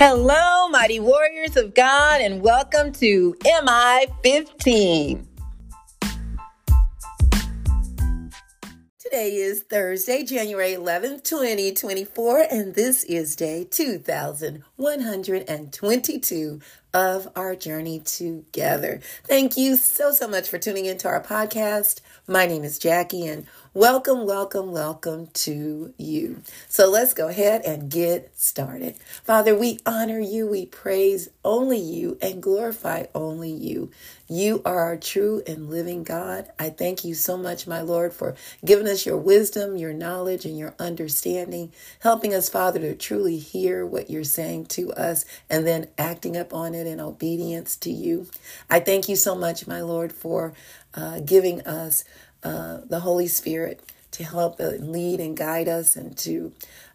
Hello, mighty warriors of God, and welcome to MI 15. Today is Thursday, January 11th, 2024, and this is day 2122 of our journey together. Thank you so, so much for tuning into our podcast. My name is Jackie, and welcome, welcome, welcome to you. So let's go ahead and get started. Father, we honor you, we praise only you, and glorify only you. You are our true and living God. I thank you so much, my Lord, for giving us your wisdom, your knowledge, and your understanding, helping us, Father, to truly hear what you're saying to us and then acting up on it in obedience to you. I thank you so much, my Lord, for uh, giving us uh, the Holy Spirit to help lead and guide us and to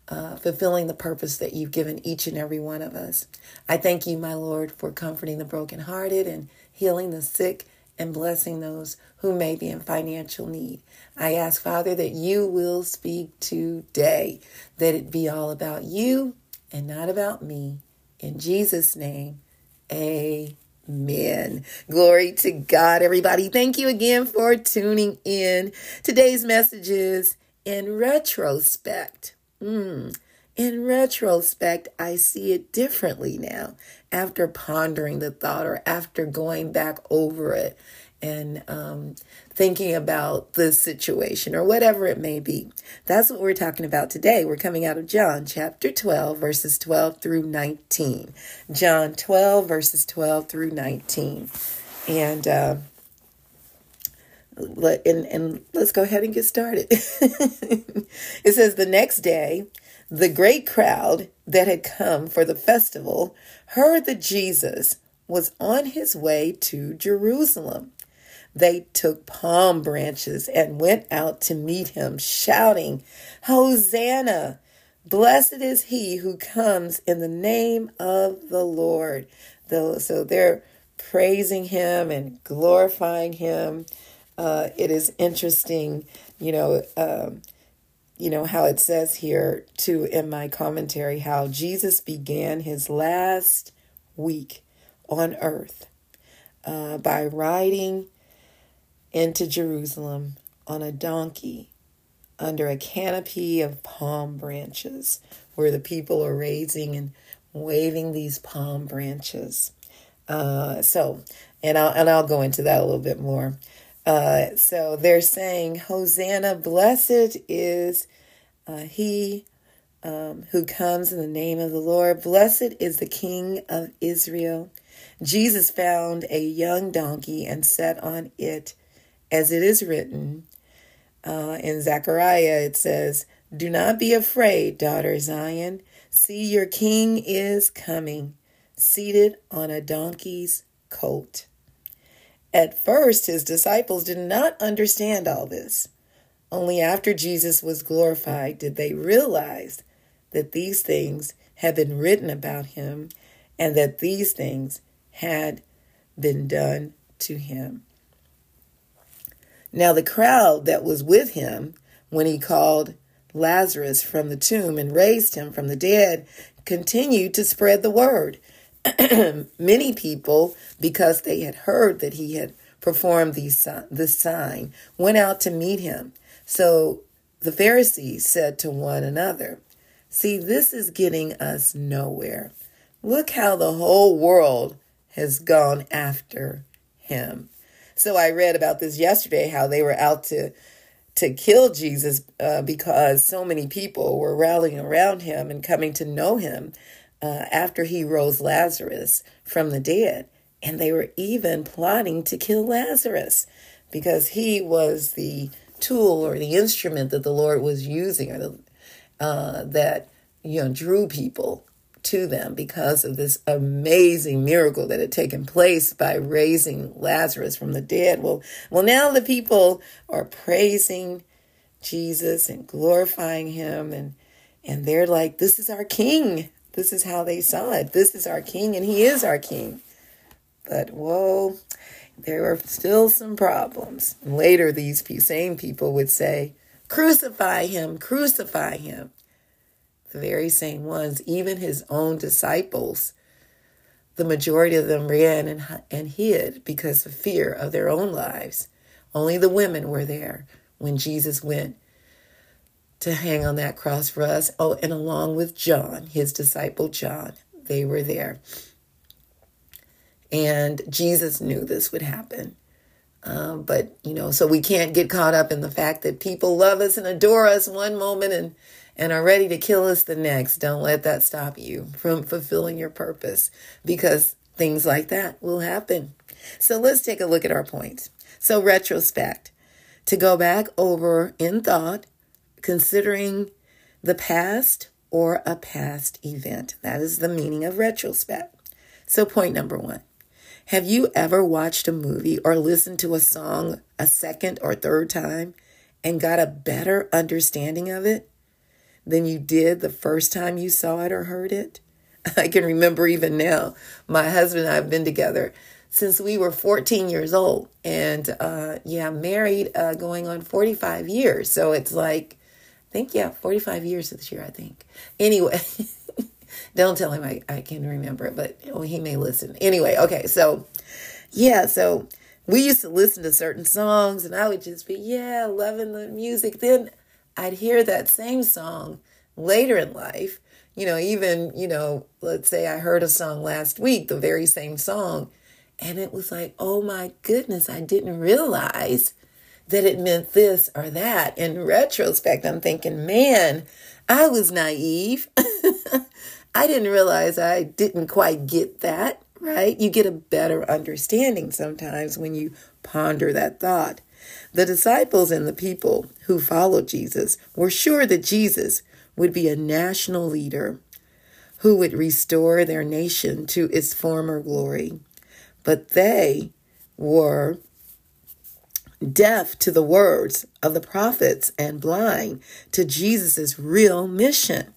uh, fulfilling the purpose that you've given each and every one of us. I thank you, my Lord, for comforting the brokenhearted and healing the sick and blessing those who may be in financial need. I ask, Father, that you will speak today, that it be all about you and not about me. In Jesus' name, amen. Glory to God, everybody. Thank you again for tuning in. Today's message is in retrospect. Mm. In retrospect, I see it differently now after pondering the thought or after going back over it and um, thinking about the situation or whatever it may be. That's what we're talking about today. We're coming out of John chapter 12, verses 12 through 19. John 12, verses 12 through 19. And, uh, let, and, and let's go ahead and get started. it says, The next day, the great crowd that had come for the festival heard that Jesus was on his way to Jerusalem they took palm branches and went out to meet him, shouting, Hosanna! Blessed is he who comes in the name of the Lord. So they're praising him and glorifying him. Uh, it is interesting, you know, um, you know how it says here too in my commentary how Jesus began his last week on earth uh, by riding into Jerusalem on a donkey under a canopy of palm branches where the people are raising and waving these palm branches. Uh, so, and I'll, and I'll go into that a little bit more. Uh, so they're saying, Hosanna, blessed is uh, he um, who comes in the name of the Lord. Blessed is the King of Israel. Jesus found a young donkey and sat on it as it is written uh, in Zechariah, it says, Do not be afraid, daughter Zion. See, your king is coming, seated on a donkey's colt. At first, his disciples did not understand all this. Only after Jesus was glorified did they realize that these things had been written about him and that these things had been done to him. Now, the crowd that was with him when he called Lazarus from the tomb and raised him from the dead continued to spread the word. Many people, because they had heard that he had performed the, this sign, went out to meet him. So the Pharisees said to one another, See, this is getting us nowhere. Look how the whole world has gone after him. So I read about this yesterday how they were out to to kill Jesus uh, because so many people were rallying around him and coming to know him uh, after he rose Lazarus from the dead. And they were even plotting to kill Lazarus because he was the tool or the instrument that the Lord was using or the, uh, that you know drew people to them because of this amazing miracle that had taken place by raising Lazarus from the dead. Well, well, now the people are praising Jesus and glorifying him and and they're like, this is our king. This is how they saw it. This is our king and he is our king. But whoa, there were still some problems. Later, these same people would say, Crucify him, crucify him. The very same ones, even his own disciples, the majority of them ran and, and hid because of fear of their own lives. Only the women were there when Jesus went to hang on that cross for us. Oh, and along with John, his disciple John, they were there. And Jesus knew this would happen. Uh, but, you know, so we can't get caught up in the fact that people love us and adore us one moment and, and are ready to kill us the next. Don't let that stop you from fulfilling your purpose because things like that will happen. So let's take a look at our points. So, retrospect to go back over in thought, considering the past or a past event. That is the meaning of retrospect. So, point number one have you ever watched a movie or listened to a song a second or third time and got a better understanding of it than you did the first time you saw it or heard it? I can remember even now, my husband and I have been together since we were 14 years old. And uh, yeah, married uh, going on 45 years. So it's like, I think, yeah, 45 years this year, I think. Anyway. Don't tell him I, I can remember it, but he may listen. Anyway, okay, so yeah, so we used to listen to certain songs and I would just be, yeah, loving the music. Then I'd hear that same song later in life. You know, even, you know, let's say I heard a song last week, the very same song, and it was like, oh my goodness, I didn't realize that it meant this or that. In retrospect, I'm thinking, man, I was naive. I didn't realize I didn't quite get that, right? You get a better understanding sometimes when you ponder that thought. The disciples and the people who followed Jesus were sure that Jesus would be a national leader who would restore their nation to its former glory. But they were deaf to the words of the prophets and blind to Jesus' real mission.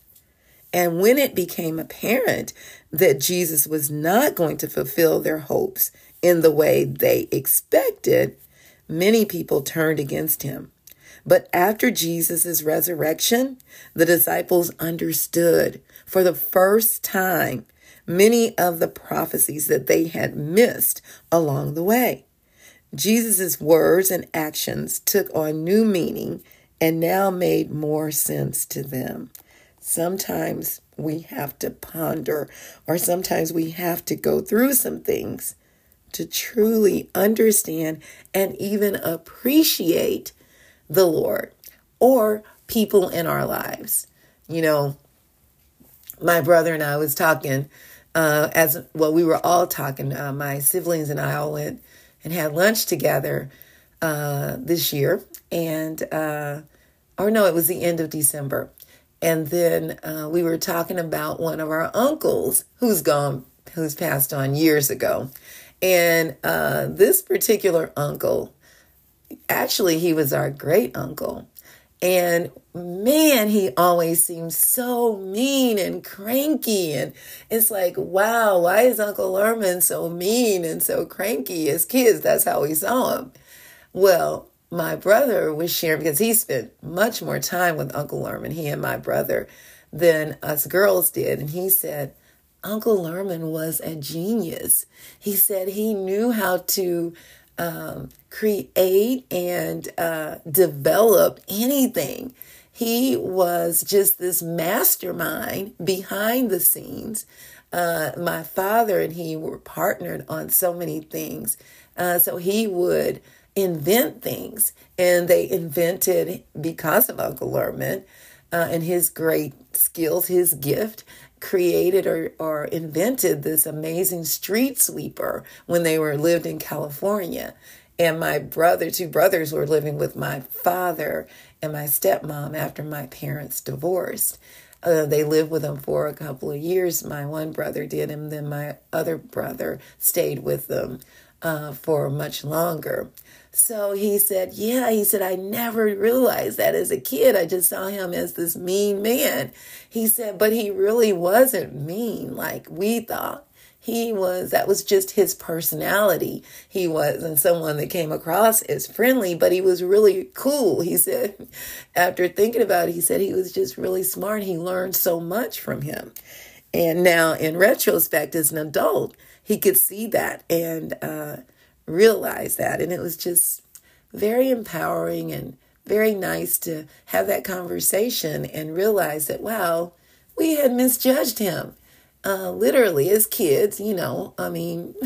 And when it became apparent that Jesus was not going to fulfill their hopes in the way they expected, many people turned against him. But after Jesus' resurrection, the disciples understood for the first time many of the prophecies that they had missed along the way. Jesus' words and actions took on new meaning and now made more sense to them. Sometimes we have to ponder, or sometimes we have to go through some things to truly understand and even appreciate the Lord or people in our lives. You know, my brother and I was talking uh, as well, we were all talking. Uh, my siblings and I all went and had lunch together uh, this year, and uh, or no, it was the end of December. And then uh, we were talking about one of our uncles who's gone, who's passed on years ago. And uh, this particular uncle, actually, he was our great uncle. And man, he always seemed so mean and cranky. And it's like, wow, why is Uncle Lerman so mean and so cranky? As kids, that's how we saw him. Well, my brother was sharing because he spent much more time with Uncle Lerman, he and my brother, than us girls did. And he said, Uncle Lerman was a genius. He said he knew how to um, create and uh, develop anything. He was just this mastermind behind the scenes. Uh, my father and he were partnered on so many things. Uh, so he would invent things. And they invented, because of Uncle Lerman uh, and his great skills, his gift, created or, or invented this amazing street sweeper when they were lived in California. And my brother, two brothers, were living with my father and my stepmom after my parents divorced. Uh, they lived with them for a couple of years. My one brother did, and then my other brother stayed with them uh, for much longer. So he said, Yeah, he said, I never realized that as a kid. I just saw him as this mean man. He said, But he really wasn't mean like we thought. he was that was just his personality he wasn't someone that came across as friendly but he was really cool he said after thinking about it he said he was just really smart he learned so much from him and now in retrospect as an adult he could see that and uh, realize that and it was just very empowering and very nice to have that conversation and realize that wow we had misjudged him uh, literally as kids, you know, I mean,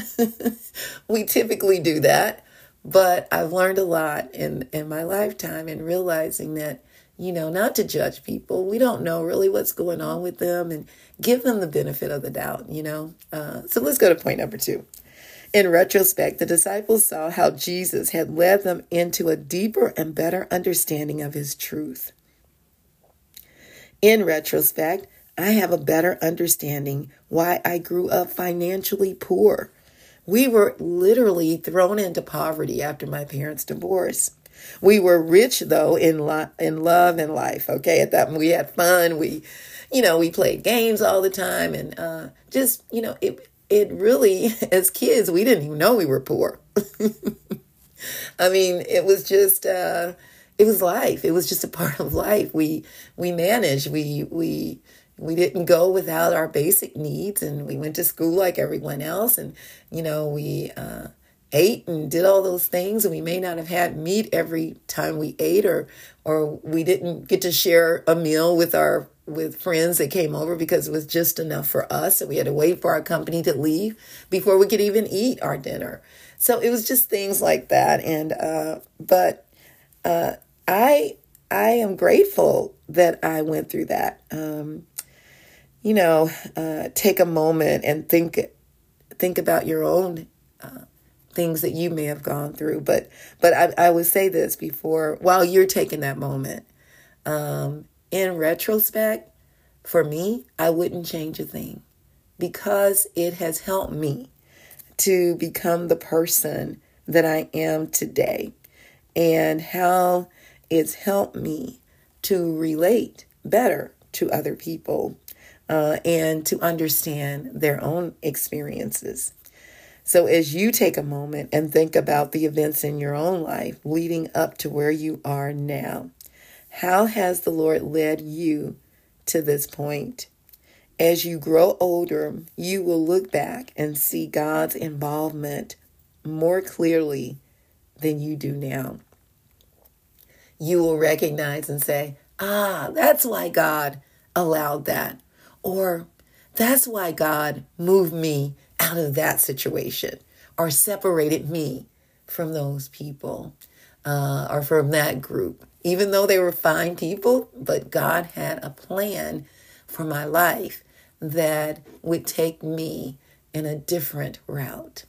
we typically do that. But I've learned a lot in, in my lifetime in realizing that, you know, not to judge people. We don't know really what's going on with them and give them the benefit of the doubt, you know. Uh, so let's go to point number two. In retrospect, the disciples saw how Jesus had led them into a deeper and better understanding of his truth. In retrospect, I have a better understanding why I grew up financially poor. We were literally thrown into poverty after my parents' divorce. We were rich though in lo- in love and life. Okay, at that we had fun. We, you know, we played games all the time, and uh, just you know, it it really as kids we didn't even know we were poor. I mean, it was just uh, it was life. It was just a part of life. We we managed. We we we didn't go without our basic needs and we went to school like everyone else and you know we uh, ate and did all those things and we may not have had meat every time we ate or or we didn't get to share a meal with our with friends that came over because it was just enough for us and we had to wait for our company to leave before we could even eat our dinner. So it was just things like that and uh, but uh, i i am grateful that i went through that. Um, you know, uh, take a moment and think think about your own uh, things that you may have gone through. But but I, I would say this before while you're taking that moment. Um, in retrospect, for me, I wouldn't change a thing because it has helped me to become the person that I am today and how it's helped me to relate better to other people uh, and to understand their own experiences. So, as you take a moment and think about the events in your own life leading up to where you are now, how has the Lord led you to this point? As you grow older, you will look back and see God's involvement more clearly than you do now. You will recognize and say, Ah, that's why God allowed that. Or that's why God moved me out of that situation or separated me from those people uh, or from that group. Even though they were fine people, but God had a plan for my life that would take me in a different route.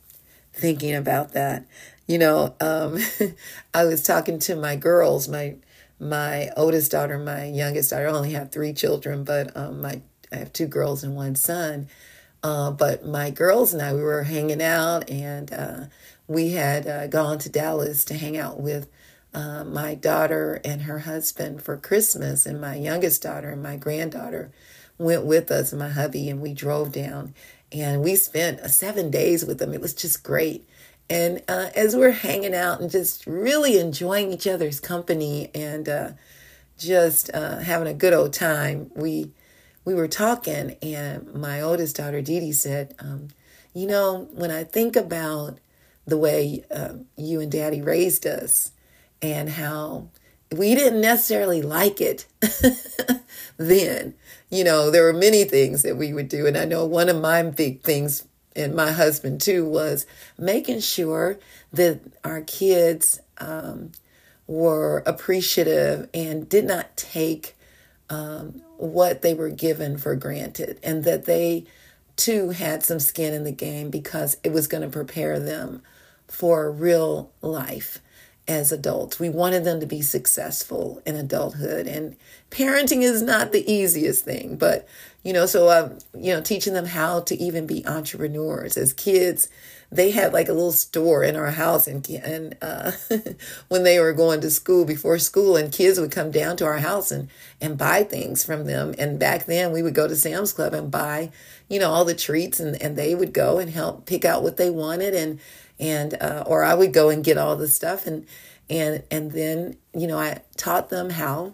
Thinking about that, you know, um, I was talking to my girls, my my oldest daughter, my youngest daughter. I only have three children, but um, my I have two girls and one son. Uh, but my girls and I, we were hanging out, and uh, we had uh, gone to Dallas to hang out with uh, my daughter and her husband for Christmas. And my youngest daughter and my granddaughter went with us, and my hubby, and we drove down. And we spent uh, seven days with them. It was just great. And uh, as we're hanging out and just really enjoying each other's company and just having a good old time, we we were talking, and my oldest daughter, Dee Dee, said, um, You know, when I think about the way uh, you and daddy raised us and how we didn't necessarily like it then, you know, there were many things that we would do. And I know one of my big things, and my husband too, was making sure that our kids um, were appreciative and did not take um, what they were given for granted and that they too had some skin in the game because it was going to prepare them for real life. as adults. We wanted them to be successful in adulthood. And parenting is not the easiest thing, but, you know, so, um, you know, teaching them how to even be entrepreneurs as kids. They had like a little store in our house, and and uh, when they were going to school before school, and kids would come down to our house and and buy things from them. And back then, we would go to Sam's Club and buy, you know, all the treats, and and they would go and help pick out what they wanted, and and uh, or I would go and get all the stuff and and and then you know I taught them how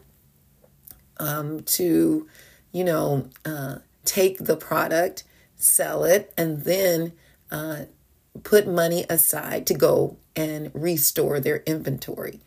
um, to you know uh, take the product, sell it, and then uh, put money aside to go and restore their inventory.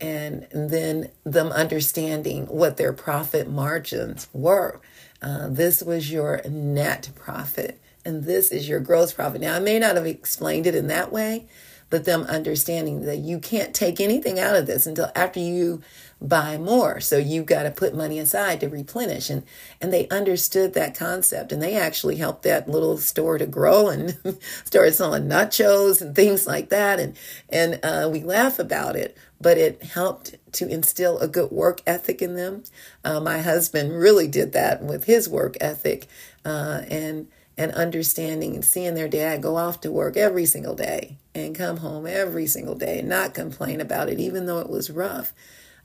And, then them understanding what their profit margins were. Uh, this was your net profit and this is your gross profit. Now, I may not have explained it in that way, but them understanding that you can't take anything out of this until after you buy more. So you've got to put money aside to replenish. And and they understood that concept and they actually helped that little store to grow and started selling nachos and things like that. And and uh, we laugh about it, but it helped to instill a good work ethic in them. Uh, my husband really did that with his work ethic. Uh, and and understanding and seeing their dad go off to work every single day and come home every single day and not complain about it, even though it was rough.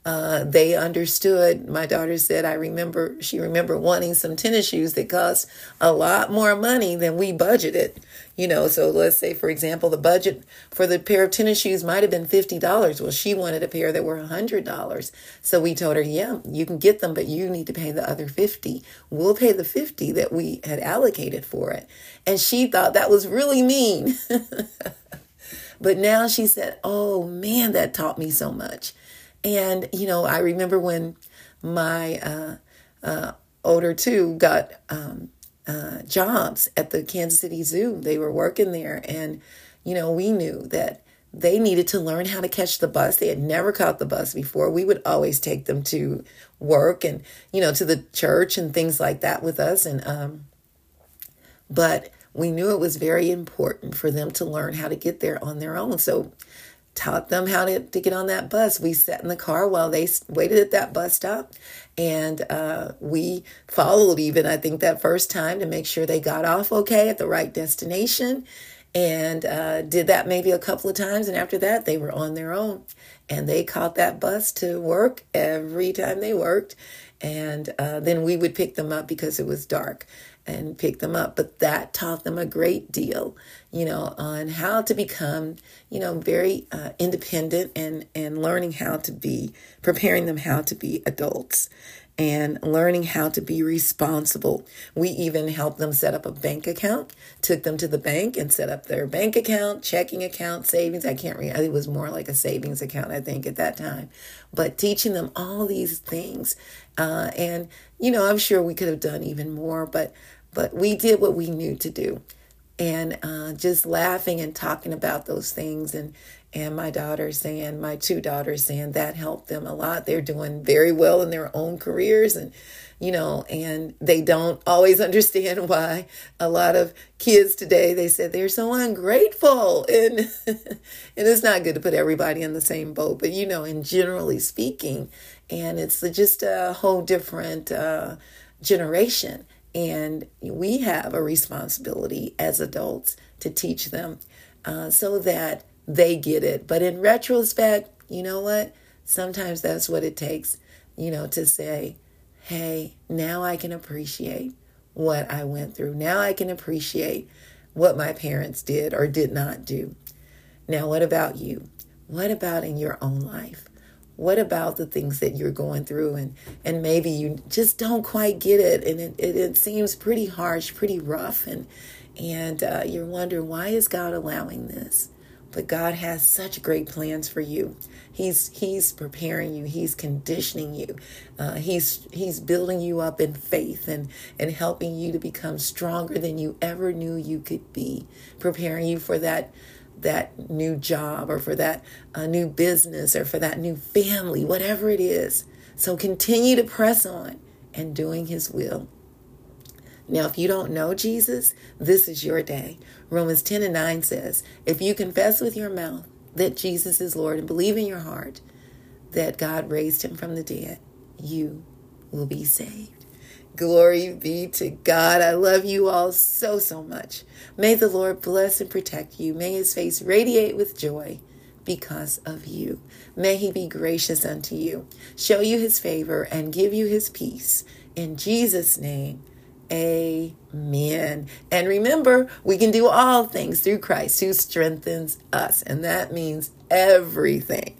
Uh, they understood. My daughter said, I remember, she remember wanting some tennis shoes that cost a lot more money than we budgeted. You know, so let's say, for example, the budget for the pair of tennis shoes might have been $50. Well, she wanted a pair that were $100. So we told her, yeah, you can get them, but you need to pay the other 50. We'll pay the 50 that we had allocated for it. And she thought that was really mean. but now she said, oh man, that taught me so much and, you know, I remember when my uh, uh, older two got um, uh, jobs at the Kansas City Zoo. They were working there. And, you know, we knew that they needed to learn how to catch the bus. They had never caught the bus before. We would always take them to work and, you know, to the church and things like that with us. And, um, but we knew it was very important for them to learn how to get there on their own. So taught them how to, to get on that bus. We sat in the car while they waited at that bus stop. And uh, we followed even, I think, that first time to make sure they got off okay at the right destination. And uh, did that maybe a couple of times. And after that, they were on their own. And they caught that bus to work every time they worked. And uh, then we would pick them up because it was dark and pick them up. But that taught them a great deal, you know, on how to become, you know, very uh, independent and and learning how to be preparing them how to be adults and learning how to be responsible. We even helped them set up a bank account, took them to the bank and set up their bank account, checking account, savings. I can't remember, it was more like a savings account, I think, at that time. But teaching them all these things. Uh, and, you know, I'm sure we could have done even more, but but we did what we knew to do and uh, just laughing and talking about those things and and my daughters and my two daughters and that helped them a lot. They're doing very well in their own careers and you know and they don't always understand why a lot of kids today they said they're so ungrateful. And and it's not good to put everybody in the same boat but you know in generally speaking and it's just a whole different uh, generation. And we have a responsibility as adults to teach them uh, so that they get it. But in retrospect, you know what? Sometimes that's what it takes, you know, to say, hey, now I can appreciate what I went through. Now I can appreciate what my parents did or did not do. Now, what about you? What about in your own life? what about the things that you're going through and and maybe you just don't quite get it and it, it, it seems pretty harsh pretty rough and and uh, you're wondering why is god allowing this but god has such great plans for you he's he's preparing you he's conditioning you uh, he's he's building you up in faith and and helping you to become stronger than you ever knew you could be preparing you for that that new job or for that uh, new business or for that new family, whatever it is. So continue to press on and doing His will. Now, if you don't know Jesus, this is your day. Romans 10 and 9 says, If you confess with your mouth that Jesus is Lord and believe in your heart that God raised him from the dead, you will be saved. Glory be to God. I love you all so, so much. May the Lord bless and protect you. May his face radiate with joy because of you. May he be gracious unto you, show you his favor, and give you his peace. In Jesus' name, amen. And remember, we can do all things through Christ who strengthens us, and that means everything.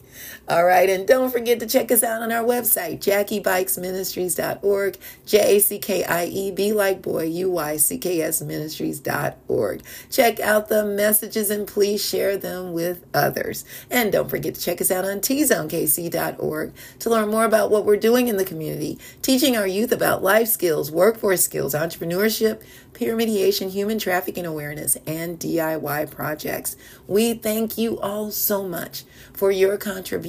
All right, and don't forget to check us out on our website, jackiebuycksministries.org, J A C K I E, B like boy, U Y C K S ministries.org. Check out the messages and please share them with others. And don't forget to check us out on tzonekc.org to learn more about what we're doing in the community, teaching our youth about life skills, workforce skills, entrepreneurship, peer mediation, human trafficking awareness, and DIY projects. We thank you all so much for your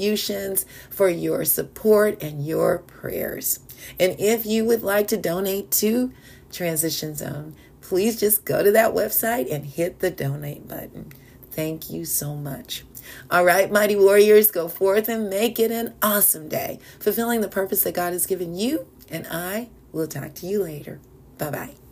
contributions, for your support, and your prayers. And if you would like to donate to Transition Zone, please just go to that website and hit the donate button. Thank you so much. All right, mighty warriors, go forth and make it an awesome day, fulfilling the purpose that God has given you. And I will talk to you later. Bye bye.